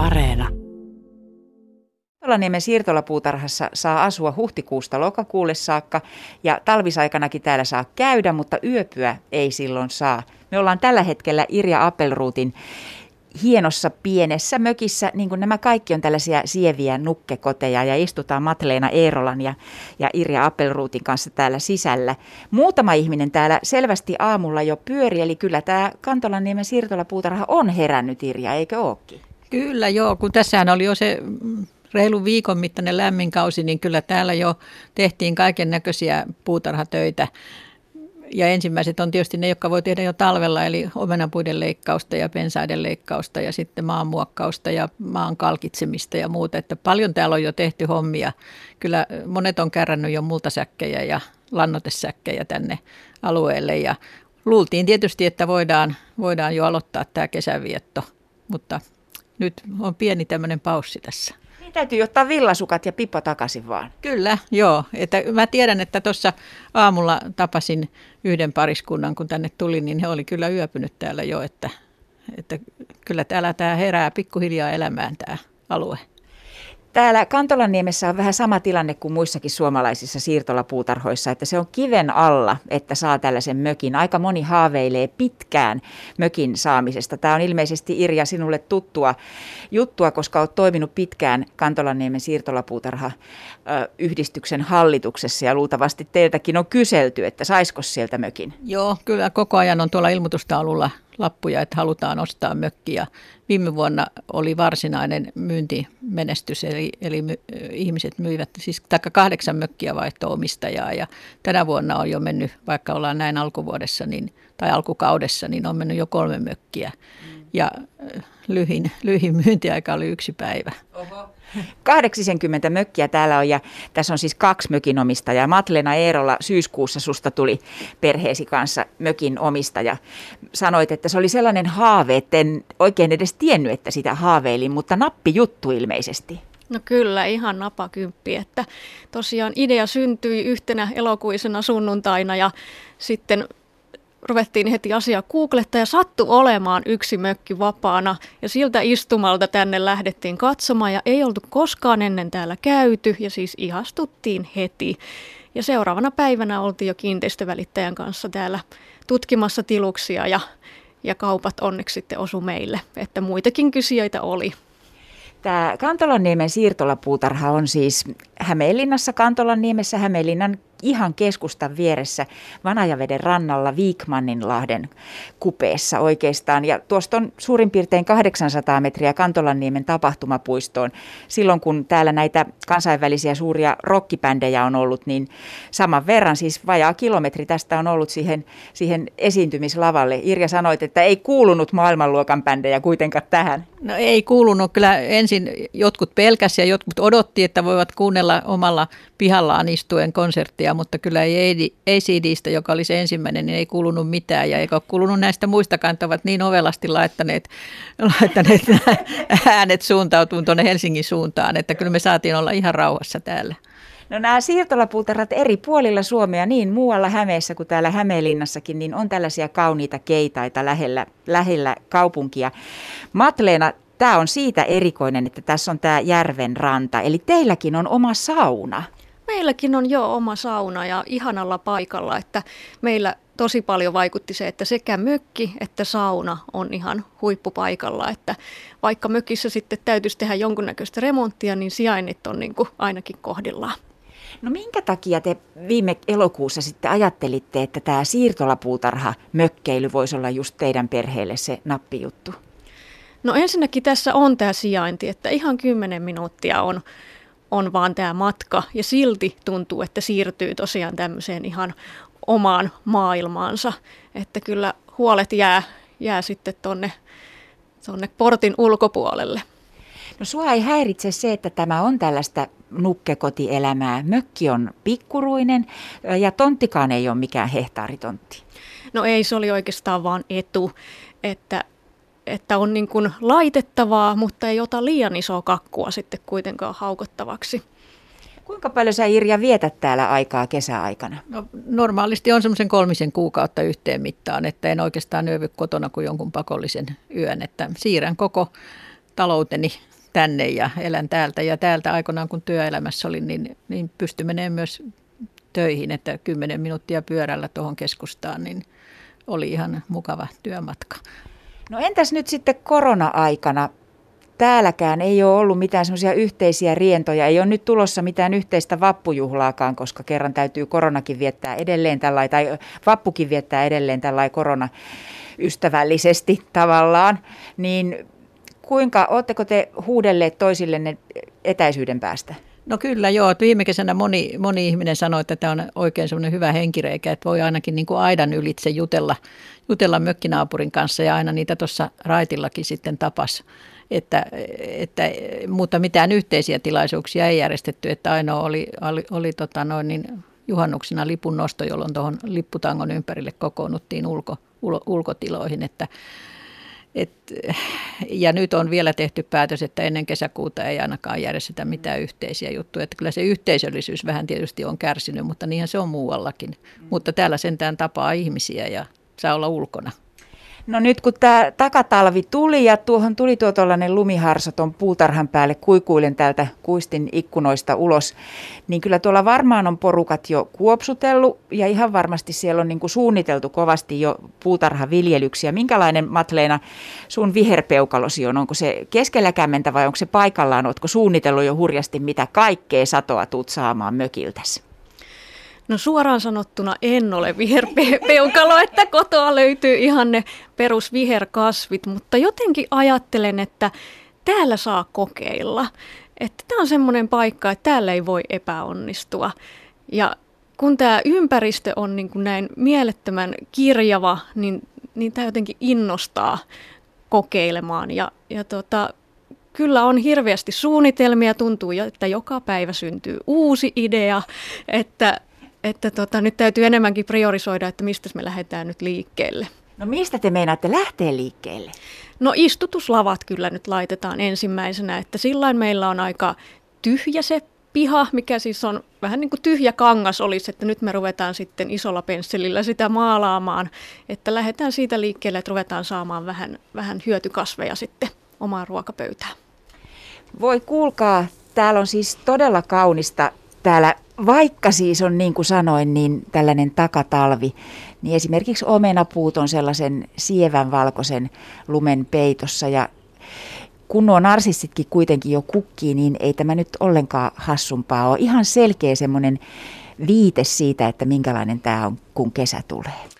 Areena. Tolaniemen siirtolapuutarhassa saa asua huhtikuusta lokakuulle saakka ja talvisaikanakin täällä saa käydä, mutta yöpyä ei silloin saa. Me ollaan tällä hetkellä Irja Appelruutin hienossa pienessä mökissä, niin kuin nämä kaikki on tällaisia sieviä nukkekoteja ja istutaan Matleena Eerolan ja, ja Irja Appelruutin kanssa täällä sisällä. Muutama ihminen täällä selvästi aamulla jo pyöri, eli kyllä tämä Kantolanniemen siirtolapuutarha on herännyt Irja, eikö ookin? Kyllä joo, kun tässähän oli jo se reilu viikon mittainen lämmin kausi, niin kyllä täällä jo tehtiin kaiken näköisiä puutarhatöitä. Ja ensimmäiset on tietysti ne, jotka voi tehdä jo talvella, eli omenapuiden leikkausta ja pensaiden leikkausta ja sitten maanmuokkausta ja maan kalkitsemista ja muuta. Että paljon täällä on jo tehty hommia. Kyllä monet on kärrännyt jo multasäkkejä ja lannotesäkkejä tänne alueelle ja luultiin tietysti, että voidaan, voidaan jo aloittaa tämä kesävietto, mutta nyt on pieni tämmöinen paussi tässä. Niin täytyy ottaa villasukat ja pipo takaisin vaan. Kyllä, joo. Että mä tiedän, että tuossa aamulla tapasin yhden pariskunnan, kun tänne tuli, niin he oli kyllä yöpynyt täällä jo, että, että kyllä täällä tämä herää pikkuhiljaa elämään tämä alue. Täällä Kantolanniemessä on vähän sama tilanne kuin muissakin suomalaisissa siirtolapuutarhoissa, että se on kiven alla, että saa tällaisen mökin. Aika moni haaveilee pitkään mökin saamisesta. Tämä on ilmeisesti Irja sinulle tuttua juttua, koska olet toiminut pitkään Kantolanniemen siirtolapuutarha yhdistyksen hallituksessa ja luultavasti teiltäkin on kyselty, että saisiko sieltä mökin. Joo, kyllä koko ajan on tuolla ilmoitustaululla lappuja, että halutaan ostaa mökkiä. Viime vuonna oli varsinainen myyntimenestys, eli, eli my, ihmiset myivät, siis taikka kahdeksan mökkiä vaihto omistajaa ja tänä vuonna on jo mennyt, vaikka ollaan näin alkuvuodessa niin, tai alkukaudessa, niin on mennyt jo kolme mökkiä. Mm. Ja lyhin, lyhin myyntiaika oli yksi päivä. Oho. 80 mökkiä täällä on ja tässä on siis kaksi mökin omistajaa. Matlena Eerola syyskuussa susta tuli perheesi kanssa mökin omistaja. Sanoit, että se oli sellainen haave, että en oikein edes tiennyt, että sitä haaveilin, mutta nappi juttu ilmeisesti. No kyllä, ihan napakymppi, että tosiaan idea syntyi yhtenä elokuisena sunnuntaina ja sitten ruvettiin heti asiaa googlettaa ja sattu olemaan yksi mökki vapaana. Ja siltä istumalta tänne lähdettiin katsomaan ja ei oltu koskaan ennen täällä käyty ja siis ihastuttiin heti. Ja seuraavana päivänä oltiin jo kiinteistövälittäjän kanssa täällä tutkimassa tiluksia ja, ja kaupat onneksi sitten osu meille, että muitakin kysijöitä oli. Tämä Kantolanniemen siirtolapuutarha on siis Hämeenlinnassa, Kantolanniemessä, Hämeenlinnan ihan keskustan vieressä Vanajaveden rannalla Viikmanninlahden kupeessa oikeastaan. Ja tuosta on suurin piirtein 800 metriä Kantolanniemen tapahtumapuistoon. Silloin kun täällä näitä kansainvälisiä suuria rockipändejä on ollut, niin saman verran, siis vajaa kilometri tästä on ollut siihen, siihen esiintymislavalle. Irja sanoit, että ei kuulunut maailmanluokan bändejä kuitenkaan tähän. No ei kuulunut. Kyllä ensin jotkut pelkäs ja jotkut odotti, että voivat kuunnella omalla pihallaan istuen konserttia, mutta kyllä ei ACDstä, joka oli se ensimmäinen, niin ei kuulunut mitään ja eikä ole kuulunut näistä muistakaan, että ovat niin ovelasti laittaneet, laittaneet äänet suuntautumaan tuonne Helsingin suuntaan, että kyllä me saatiin olla ihan rauhassa täällä. No nämä siirtolapuutarhat eri puolilla Suomea, niin muualla Hämeessä kuin täällä Hämeenlinnassakin, niin on tällaisia kauniita keitaita lähellä, lähellä kaupunkia. Matleena, tämä on siitä erikoinen, että tässä on tämä järven ranta, eli teilläkin on oma sauna. Meilläkin on jo oma sauna ja ihanalla paikalla, että meillä tosi paljon vaikutti se, että sekä mökki että sauna on ihan huippupaikalla, että vaikka mökissä sitten täytyisi tehdä jonkunnäköistä remonttia, niin sijainnit on niin kuin ainakin kohdillaan. No minkä takia te viime elokuussa sitten ajattelitte, että tämä siirtolapuutarha mökkeily voisi olla just teidän perheelle se nappijuttu? No ensinnäkin tässä on tämä sijainti, että ihan 10 minuuttia on, on vaan tämä matka ja silti tuntuu, että siirtyy tosiaan tämmöiseen ihan omaan maailmaansa. Että kyllä huolet jää, jää sitten tonne, tonne portin ulkopuolelle. No sua ei häiritse se, että tämä on tällaista nukkekotielämää. Mökki on pikkuruinen ja tonttikaan ei ole mikään hehtaaritontti. No ei, se oli oikeastaan vaan etu, että, että on niin kuin laitettavaa, mutta ei ota liian isoa kakkua sitten kuitenkaan haukottavaksi. Kuinka paljon sä Irja vietät täällä aikaa kesäaikana? No, normaalisti on semmoisen kolmisen kuukautta yhteen mittaan, että en oikeastaan yövy kotona kuin jonkun pakollisen yön, että siirrän koko talouteni tänne ja elän täältä. Ja täältä aikoinaan, kun työelämässä olin, niin, niin pystyi menemään myös töihin, että 10 minuuttia pyörällä tuohon keskustaan, niin oli ihan mukava työmatka. No entäs nyt sitten korona-aikana? Täälläkään ei ole ollut mitään semmoisia yhteisiä rientoja, ei ole nyt tulossa mitään yhteistä vappujuhlaakaan, koska kerran täytyy koronakin viettää edelleen tällä tai vappukin viettää edelleen tällä korona ystävällisesti tavallaan, niin kuinka, oletteko te huudelleet toisillenne etäisyyden päästä? No kyllä joo, että viime kesänä moni, moni ihminen sanoi, että tämä on oikein semmoinen hyvä henkireikä, että voi ainakin niin kuin aidan ylitse jutella, jutella mökkinaapurin kanssa ja aina niitä tuossa raitillakin sitten tapas. Että, että, mutta mitään yhteisiä tilaisuuksia ei järjestetty, että ainoa oli, oli, oli tota noin, niin juhannuksena lipun nosto, jolloin tuohon lipputangon ympärille kokoonnuttiin ulko, ul, ulkotiloihin, että et, ja nyt on vielä tehty päätös, että ennen kesäkuuta ei ainakaan järjestetä mitään yhteisiä juttuja. Että kyllä se yhteisöllisyys vähän tietysti on kärsinyt, mutta niinhän se on muuallakin. Mm. Mutta täällä sentään tapaa ihmisiä ja saa olla ulkona. No nyt kun tämä takatalvi tuli ja tuohon tuli tuo tuollainen lumiharsa tuon puutarhan päälle kuikuilen täältä kuistin ikkunoista ulos, niin kyllä tuolla varmaan on porukat jo kuopsutellut ja ihan varmasti siellä on niin kuin suunniteltu kovasti jo puutarhaviljelyksiä. Minkälainen Matleena sun viherpeukalosi on? Onko se keskellä kämmentä vai onko se paikallaan? Oletko suunnitellut jo hurjasti mitä kaikkea satoa tuut saamaan mökiltäsi? No suoraan sanottuna en ole viherpeukalo, että kotoa löytyy ihan ne perusviherkasvit, mutta jotenkin ajattelen, että täällä saa kokeilla. Että tämä on semmoinen paikka, että täällä ei voi epäonnistua. Ja kun tämä ympäristö on niin kuin näin mielettömän kirjava, niin, niin tämä jotenkin innostaa kokeilemaan. Ja, ja tota, kyllä on hirveästi suunnitelmia, tuntuu, että joka päivä syntyy uusi idea, että että tota, nyt täytyy enemmänkin priorisoida, että mistä me lähdetään nyt liikkeelle. No mistä te meinaatte lähteä liikkeelle? No istutuslavat kyllä nyt laitetaan ensimmäisenä, että sillä meillä on aika tyhjä se piha, mikä siis on vähän niin kuin tyhjä kangas olisi, että nyt me ruvetaan sitten isolla pensselillä sitä maalaamaan, että lähdetään siitä liikkeelle, että ruvetaan saamaan vähän, vähän hyötykasveja sitten omaan ruokapöytään. Voi kuulkaa, täällä on siis todella kaunista täällä, vaikka siis on niin kuin sanoin, niin tällainen takatalvi, niin esimerkiksi omenapuut on sellaisen sievän valkoisen lumen peitossa ja kun nuo narsistitkin kuitenkin jo kukkii, niin ei tämä nyt ollenkaan hassumpaa ole. Ihan selkeä semmoinen viite siitä, että minkälainen tämä on, kun kesä tulee.